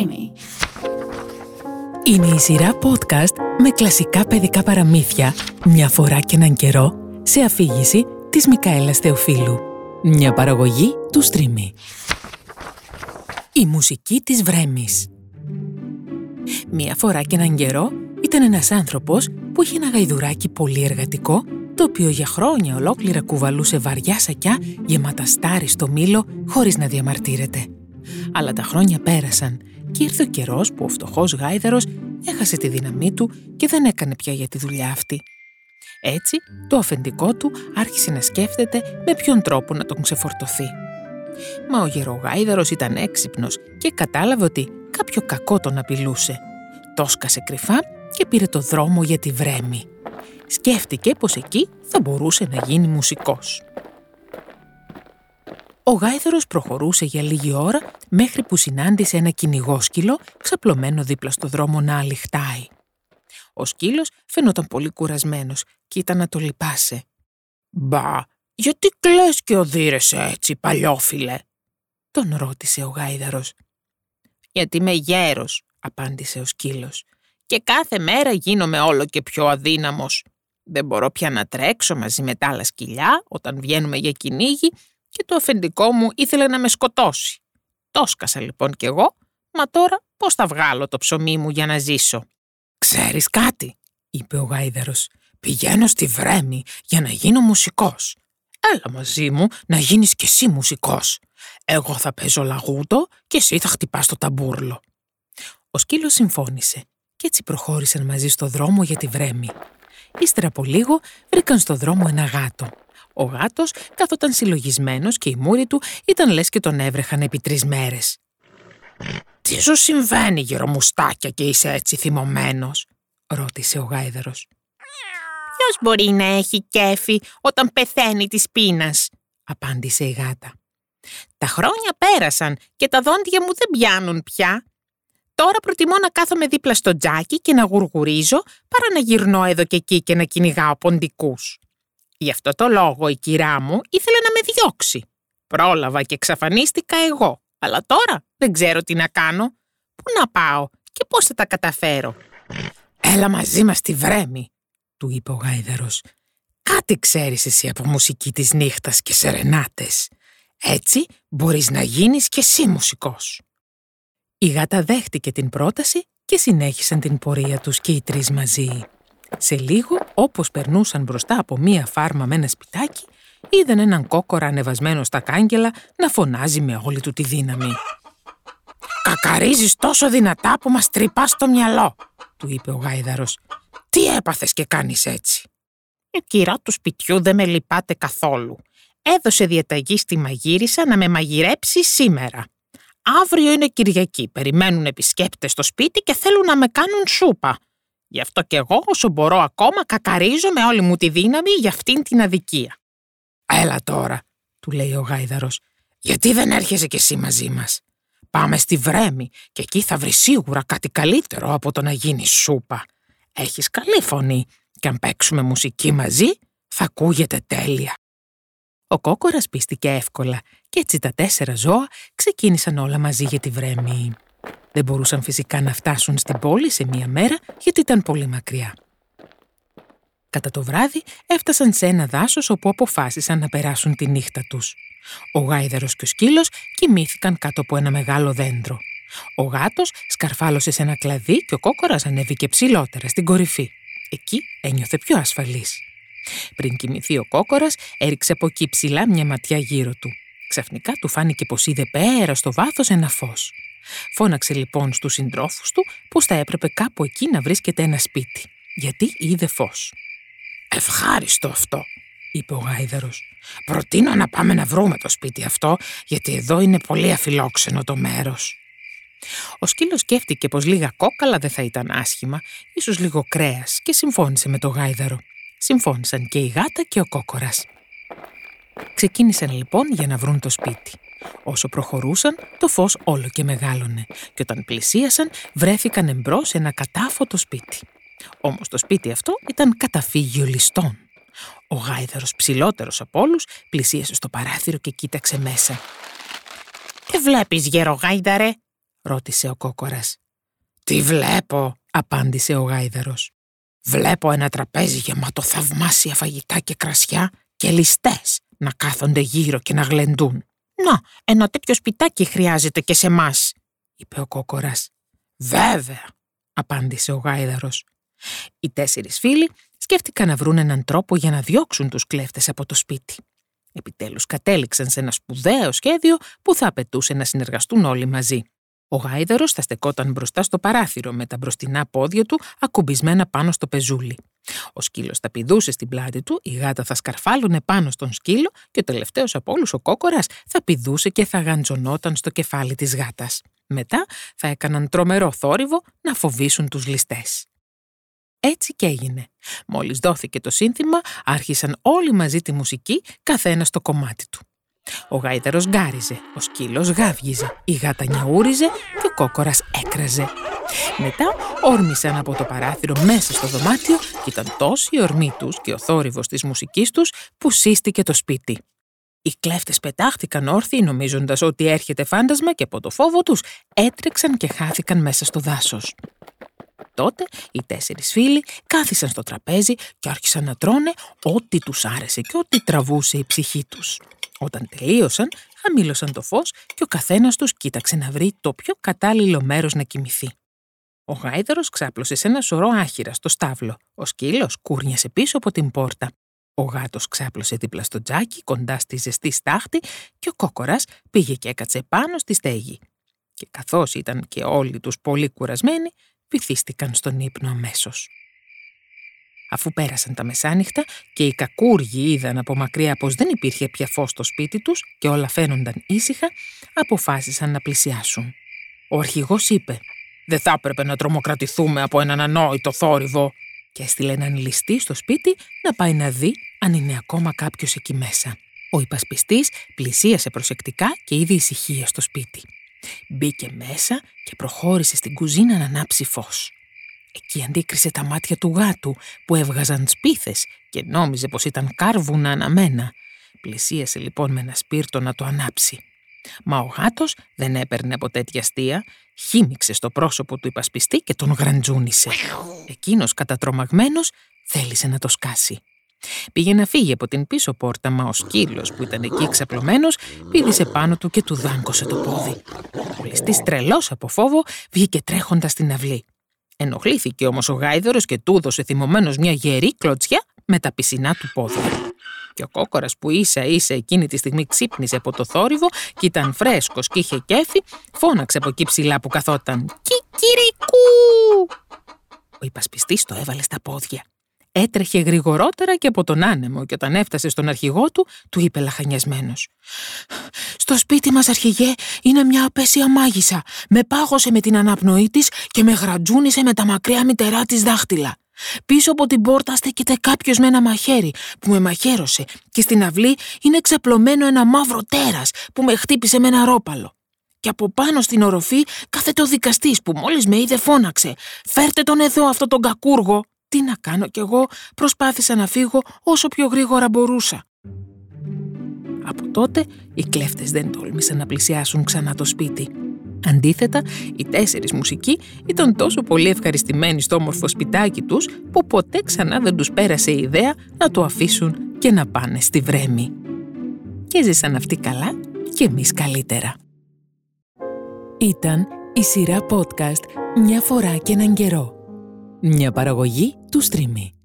Streamy. Είναι η σειρά podcast με κλασικά παιδικά παραμύθια μια φορά και έναν καιρό σε αφήγηση της Μικαέλας Θεοφίλου. Μια παραγωγή του Streamy. Η μουσική της Βρέμης. Μια φορά και έναν καιρό ήταν ένας άνθρωπος που είχε ένα γαϊδουράκι πολύ εργατικό το οποίο για χρόνια ολόκληρα κουβαλούσε βαριά σακιά γεμάτα στάρι στο μήλο χωρίς να διαμαρτύρεται. Αλλά τα χρόνια πέρασαν και ήρθε ο καιρός που ο φτωχός γάιδαρος έχασε τη δύναμή του και δεν έκανε πια για τη δουλειά αυτή. Έτσι, το αφεντικό του άρχισε να σκέφτεται με ποιον τρόπο να τον ξεφορτωθεί. Μα ο γερογάιδαρος ήταν έξυπνος και κατάλαβε ότι κάποιο κακό τον απειλούσε. Το σκασε κρυφά και πήρε το δρόμο για τη Βρέμη. Σκέφτηκε πως εκεί θα μπορούσε να γίνει μουσικός. Ο γάιδαρος προχωρούσε για λίγη ώρα μέχρι που συνάντησε ένα κυνηγό σκύλο ξαπλωμένο δίπλα στο δρόμο να αληχτάει. Ο σκύλος φαινόταν πολύ κουρασμένος και ήταν να το λυπάσαι. «Μπα, γιατί κλαις και οδύρεσαι έτσι, παλιόφιλε» τον ρώτησε ο γάιδαρος. «Γιατί είμαι γέρος», απάντησε ο σκύλος «και κάθε μέρα γίνομαι όλο και πιο αδύναμος. Δεν μπορώ πια να τρέξω μαζί με τα άλλα σκυλιά όταν βγαίνουμε για κυνήγι και το αφεντικό μου ήθελε να με σκοτώσει. Το σκάσα λοιπόν κι εγώ, μα τώρα πώς θα βγάλω το ψωμί μου για να ζήσω. «Ξέρεις κάτι», είπε ο γάιδερος, «πηγαίνω στη Βρέμη για να γίνω μουσικός. Έλα μαζί μου να γίνεις κι εσύ μουσικός. Εγώ θα παίζω λαγούτο και εσύ θα χτυπάς το ταμπούρλο». Ο σκύλος συμφώνησε και έτσι προχώρησαν μαζί στο δρόμο για τη Βρέμη. Ύστερα από λίγο βρήκαν στο δρόμο ένα γάτο. Ο γάτος καθόταν συλλογισμένος και η μούρη του ήταν λες και τον έβρεχαν επί τρεις μέρες. «Τι σου συμβαίνει γερομουστάκια και είσαι έτσι θυμωμένος» ρώτησε ο γάιδαρος. «Ποιος μπορεί να έχει κέφι όταν πεθαίνει της πείνας» απάντησε η γάτα. «Τα χρόνια πέρασαν και τα δόντια μου δεν πιάνουν πια. Τώρα προτιμώ να κάθομαι δίπλα στο τζάκι και να γουργουρίζω παρά να γυρνώ εδώ και εκεί και να κυνηγάω ποντικούς. Γι' αυτό το λόγο η κυρά μου ήθελε να με διώξει. Πρόλαβα και εξαφανίστηκα εγώ, αλλά τώρα δεν ξέρω τι να κάνω. Πού να πάω και πώς θα τα καταφέρω. «Έλα μαζί μας στη Βρέμη», του είπε ο γάιδαρος. «Κάτι ξέρεις εσύ από μουσική της νύχτας και σερενάτες. Έτσι μπορείς να γίνεις και εσύ μουσικός». Η γάτα δέχτηκε την πρόταση και συνέχισαν την πορεία τους και οι τρεις μαζί. Σε λίγο, όπως περνούσαν μπροστά από μία φάρμα με ένα σπιτάκι, είδαν έναν κόκορα ανεβασμένο στα κάγκελα να φωνάζει με όλη του τη δύναμη. «Κακαρίζεις τόσο δυνατά που μας τρυπάς το μυαλό», του είπε ο γάιδαρος. «Τι έπαθες και κάνεις έτσι» «Η κυρά του σπιτιού δεν με λυπάται καθόλου. Έδωσε διαταγή στη μαγείρισα να με μαγειρέψει σήμερα. Αύριο είναι Κυριακή, περιμένουν επισκέπτες στο σπίτι και θέλουν να με κάνουν σούπα. Γι' αυτό κι εγώ όσο μπορώ ακόμα κακαρίζω με όλη μου τη δύναμη για αυτήν την αδικία. Έλα τώρα, του λέει ο γάιδαρος, γιατί δεν έρχεσαι κι εσύ μαζί μας. Πάμε στη Βρέμη και εκεί θα βρεις σίγουρα κάτι καλύτερο από το να γίνει σούπα. Έχεις καλή φωνή και αν παίξουμε μουσική μαζί θα ακούγεται τέλεια. Ο κόκορας πίστηκε εύκολα και έτσι τα τέσσερα ζώα ξεκίνησαν όλα μαζί για τη Βρέμη. Δεν μπορούσαν φυσικά να φτάσουν στην πόλη σε μία μέρα γιατί ήταν πολύ μακριά. Κατά το βράδυ έφτασαν σε ένα δάσος όπου αποφάσισαν να περάσουν τη νύχτα τους. Ο γάιδαρος και ο σκύλος κοιμήθηκαν κάτω από ένα μεγάλο δέντρο. Ο γάτος σκαρφάλωσε σε ένα κλαδί και ο κόκορας ανέβηκε ψηλότερα στην κορυφή. Εκεί ένιωθε πιο ασφαλής. Πριν κοιμηθεί ο κόκορας έριξε από εκεί ψηλά μια ματιά γύρω του. Ξαφνικά του φάνηκε πως είδε πέρα στο βάθος ένα φως. Φώναξε λοιπόν στους συντρόφους του πως θα έπρεπε κάπου εκεί να βρίσκεται ένα σπίτι, γιατί είδε φως. «Ευχάριστο αυτό», είπε ο γάιδαρος. «Προτείνω να πάμε να βρούμε το σπίτι αυτό, γιατί εδώ είναι πολύ αφιλόξενο το μέρος». Ο σκύλος σκέφτηκε πως λίγα κόκαλα δεν θα ήταν άσχημα, ίσως λίγο κρέας και συμφώνησε με το γάιδαρο. Συμφώνησαν και η γάτα και ο κόκορας. Ξεκίνησαν λοιπόν για να βρουν το σπίτι. Όσο προχωρούσαν, το φως όλο και μεγάλωνε και όταν πλησίασαν βρέθηκαν εμπρός σε ένα κατάφωτο σπίτι. Όμως το σπίτι αυτό ήταν καταφύγιο ληστών. Ο γάιδαρος ψηλότερος από όλους πλησίασε στο παράθυρο και κοίταξε μέσα. «Τι βλέπεις γέρο γάιδαρε» ρώτησε ο κόκορας. «Τι βλέπω», απάντησε ο γάιδαρος. «Βλέπω ένα τραπέζι γεμάτο θαυμάσια φαγητά και κρασιά και ληστές να κάθονται γύρω και να γλεντούν. «Να, ένα τέτοιο σπιτάκι χρειάζεται και σε εμά, είπε ο κόκορας. «Βέβαια», απάντησε ο γάιδαρος. Οι τέσσερις φίλοι σκέφτηκαν να βρουν έναν τρόπο για να διώξουν τους κλέφτες από το σπίτι. Επιτέλους κατέληξαν σε ένα σπουδαίο σχέδιο που θα απαιτούσε να συνεργαστούν όλοι μαζί. Ο γάιδαρος θα στεκόταν μπροστά στο παράθυρο με τα μπροστινά πόδια του ακουμπισμένα πάνω στο πεζούλι. Ο σκύλος θα πηδούσε στην πλάτη του, η γάτα θα σκαρφάλωνε πάνω στον σκύλο και ο τελευταίος από όλους ο κόκορας θα πηδούσε και θα γαντζωνόταν στο κεφάλι της γάτας. Μετά θα έκαναν τρομερό θόρυβο να φοβήσουν τους ληστές. Έτσι και έγινε. Μόλις δόθηκε το σύνθημα, άρχισαν όλοι μαζί τη μουσική, καθένα στο κομμάτι του. Ο γάιδαρος γκάριζε, ο σκύλος γάβγιζε, η γάτα νιαούριζε και ο κόκορας έκραζε. Μετά όρμησαν από το παράθυρο μέσα στο δωμάτιο και ήταν τόσοι οι ορμοί τους και ο θόρυβος της μουσικής τους που σύστηκε το σπίτι. Οι κλέφτες πετάχτηκαν όρθιοι νομίζοντας ότι έρχεται φάντασμα και από το φόβο τους έτρεξαν και χάθηκαν μέσα στο δάσος. Τότε οι τέσσερις φίλοι κάθισαν στο τραπέζι και άρχισαν να τρώνε ό,τι τους άρεσε και ό,τι τραβούσε η ψυχή τους. Όταν τελείωσαν, χαμήλωσαν το φως και ο καθένας τους κοίταξε να βρει το πιο κατάλληλο μέρος να κοιμηθεί. Ο γάιδαρος ξάπλωσε σε ένα σωρό άχυρα στο στάβλο. Ο σκύλος κούρνιασε πίσω από την πόρτα. Ο γάτος ξάπλωσε δίπλα στο τζάκι, κοντά στη ζεστή στάχτη και ο κόκορας πήγε και έκατσε πάνω στη στέγη. Και καθώς ήταν και όλοι τους πολύ κουρασμένοι, βυθίστηκαν στον ύπνο αμέσως. Αφού πέρασαν τα μεσάνυχτα και οι κακούργοι είδαν από μακριά πως δεν υπήρχε πια φως στο σπίτι τους και όλα φαίνονταν ήσυχα, αποφάσισαν να πλησιάσουν. Ο αρχηγός είπε «Δεν θα έπρεπε να τρομοκρατηθούμε από έναν ανόητο θόρυβο» και έστειλε έναν ληστή στο σπίτι να πάει να δει αν είναι ακόμα κάποιος εκεί μέσα. Ο υπασπιστής πλησίασε προσεκτικά και είδε ησυχία στο σπίτι. Μπήκε μέσα και προχώρησε στην κουζίνα να ανάψει φως. Εκεί αντίκρισε τα μάτια του γάτου που έβγαζαν σπίθες και νόμιζε πως ήταν κάρβουνα αναμένα. Πλησίασε λοιπόν με ένα σπίρτο να το ανάψει. Μα ο γάτος δεν έπαιρνε από τέτοια αστεία, χύμιξε στο πρόσωπο του υπασπιστή και τον γραντζούνισε. Εκείνος κατατρομαγμένος θέλησε να το σκάσει. Πήγε να φύγει από την πίσω πόρτα, μα ο σκύλος που ήταν εκεί ξαπλωμένος πήδησε πάνω του και του δάγκωσε το πόδι. Ο ληστής τρελός από φόβο βγήκε τρέχοντας στην αυλή. Ενοχλήθηκε όμως ο γάιδωρος και του έδωσε θυμωμένος μια γερή κλωτσιά με τα πισινά του πόδια. Και ο κόκορας που ίσα ίσα εκείνη τη στιγμή ξύπνησε από το θόρυβο και ήταν φρέσκος και είχε κέφι, φώναξε από εκεί ψηλά που καθόταν «Κικυρικού!» Ο υπασπιστής το έβαλε στα πόδια. Έτρεχε γρηγορότερα και από τον άνεμο και όταν έφτασε στον αρχηγό του, του είπε λαχανιασμένος «Στο σπίτι μας, αρχηγέ, είναι μια απέσια μάγισσα. Με πάγωσε με την αναπνοή της και με γρατζούνισε με τα μακριά μητερά της δάχτυλα. Πίσω από την πόρτα στέκεται κάποιος με ένα μαχαίρι που με μαχαίρωσε και στην αυλή είναι ξαπλωμένο ένα μαύρο τέρας που με χτύπησε με ένα ρόπαλο. Και από πάνω στην οροφή κάθεται ο δικαστής που μόλις με είδε φώναξε «Φέρτε τον εδώ αυτό τον κακούργο». Τι να κάνω κι εγώ προσπάθησα να φύγω όσο πιο γρήγορα μπορούσα. Από τότε οι κλέφτες δεν τόλμησαν να πλησιάσουν ξανά το σπίτι. Αντίθετα, οι τέσσερις μουσικοί ήταν τόσο πολύ ευχαριστημένοι στο όμορφο σπιτάκι τους που ποτέ ξανά δεν τους πέρασε η ιδέα να το αφήσουν και να πάνε στη βρέμη. Και ζήσαν αυτοί καλά και εμείς καλύτερα. Ήταν η σειρά podcast «Μια φορά και έναν καιρό». Μια παραγωγή του Streamy.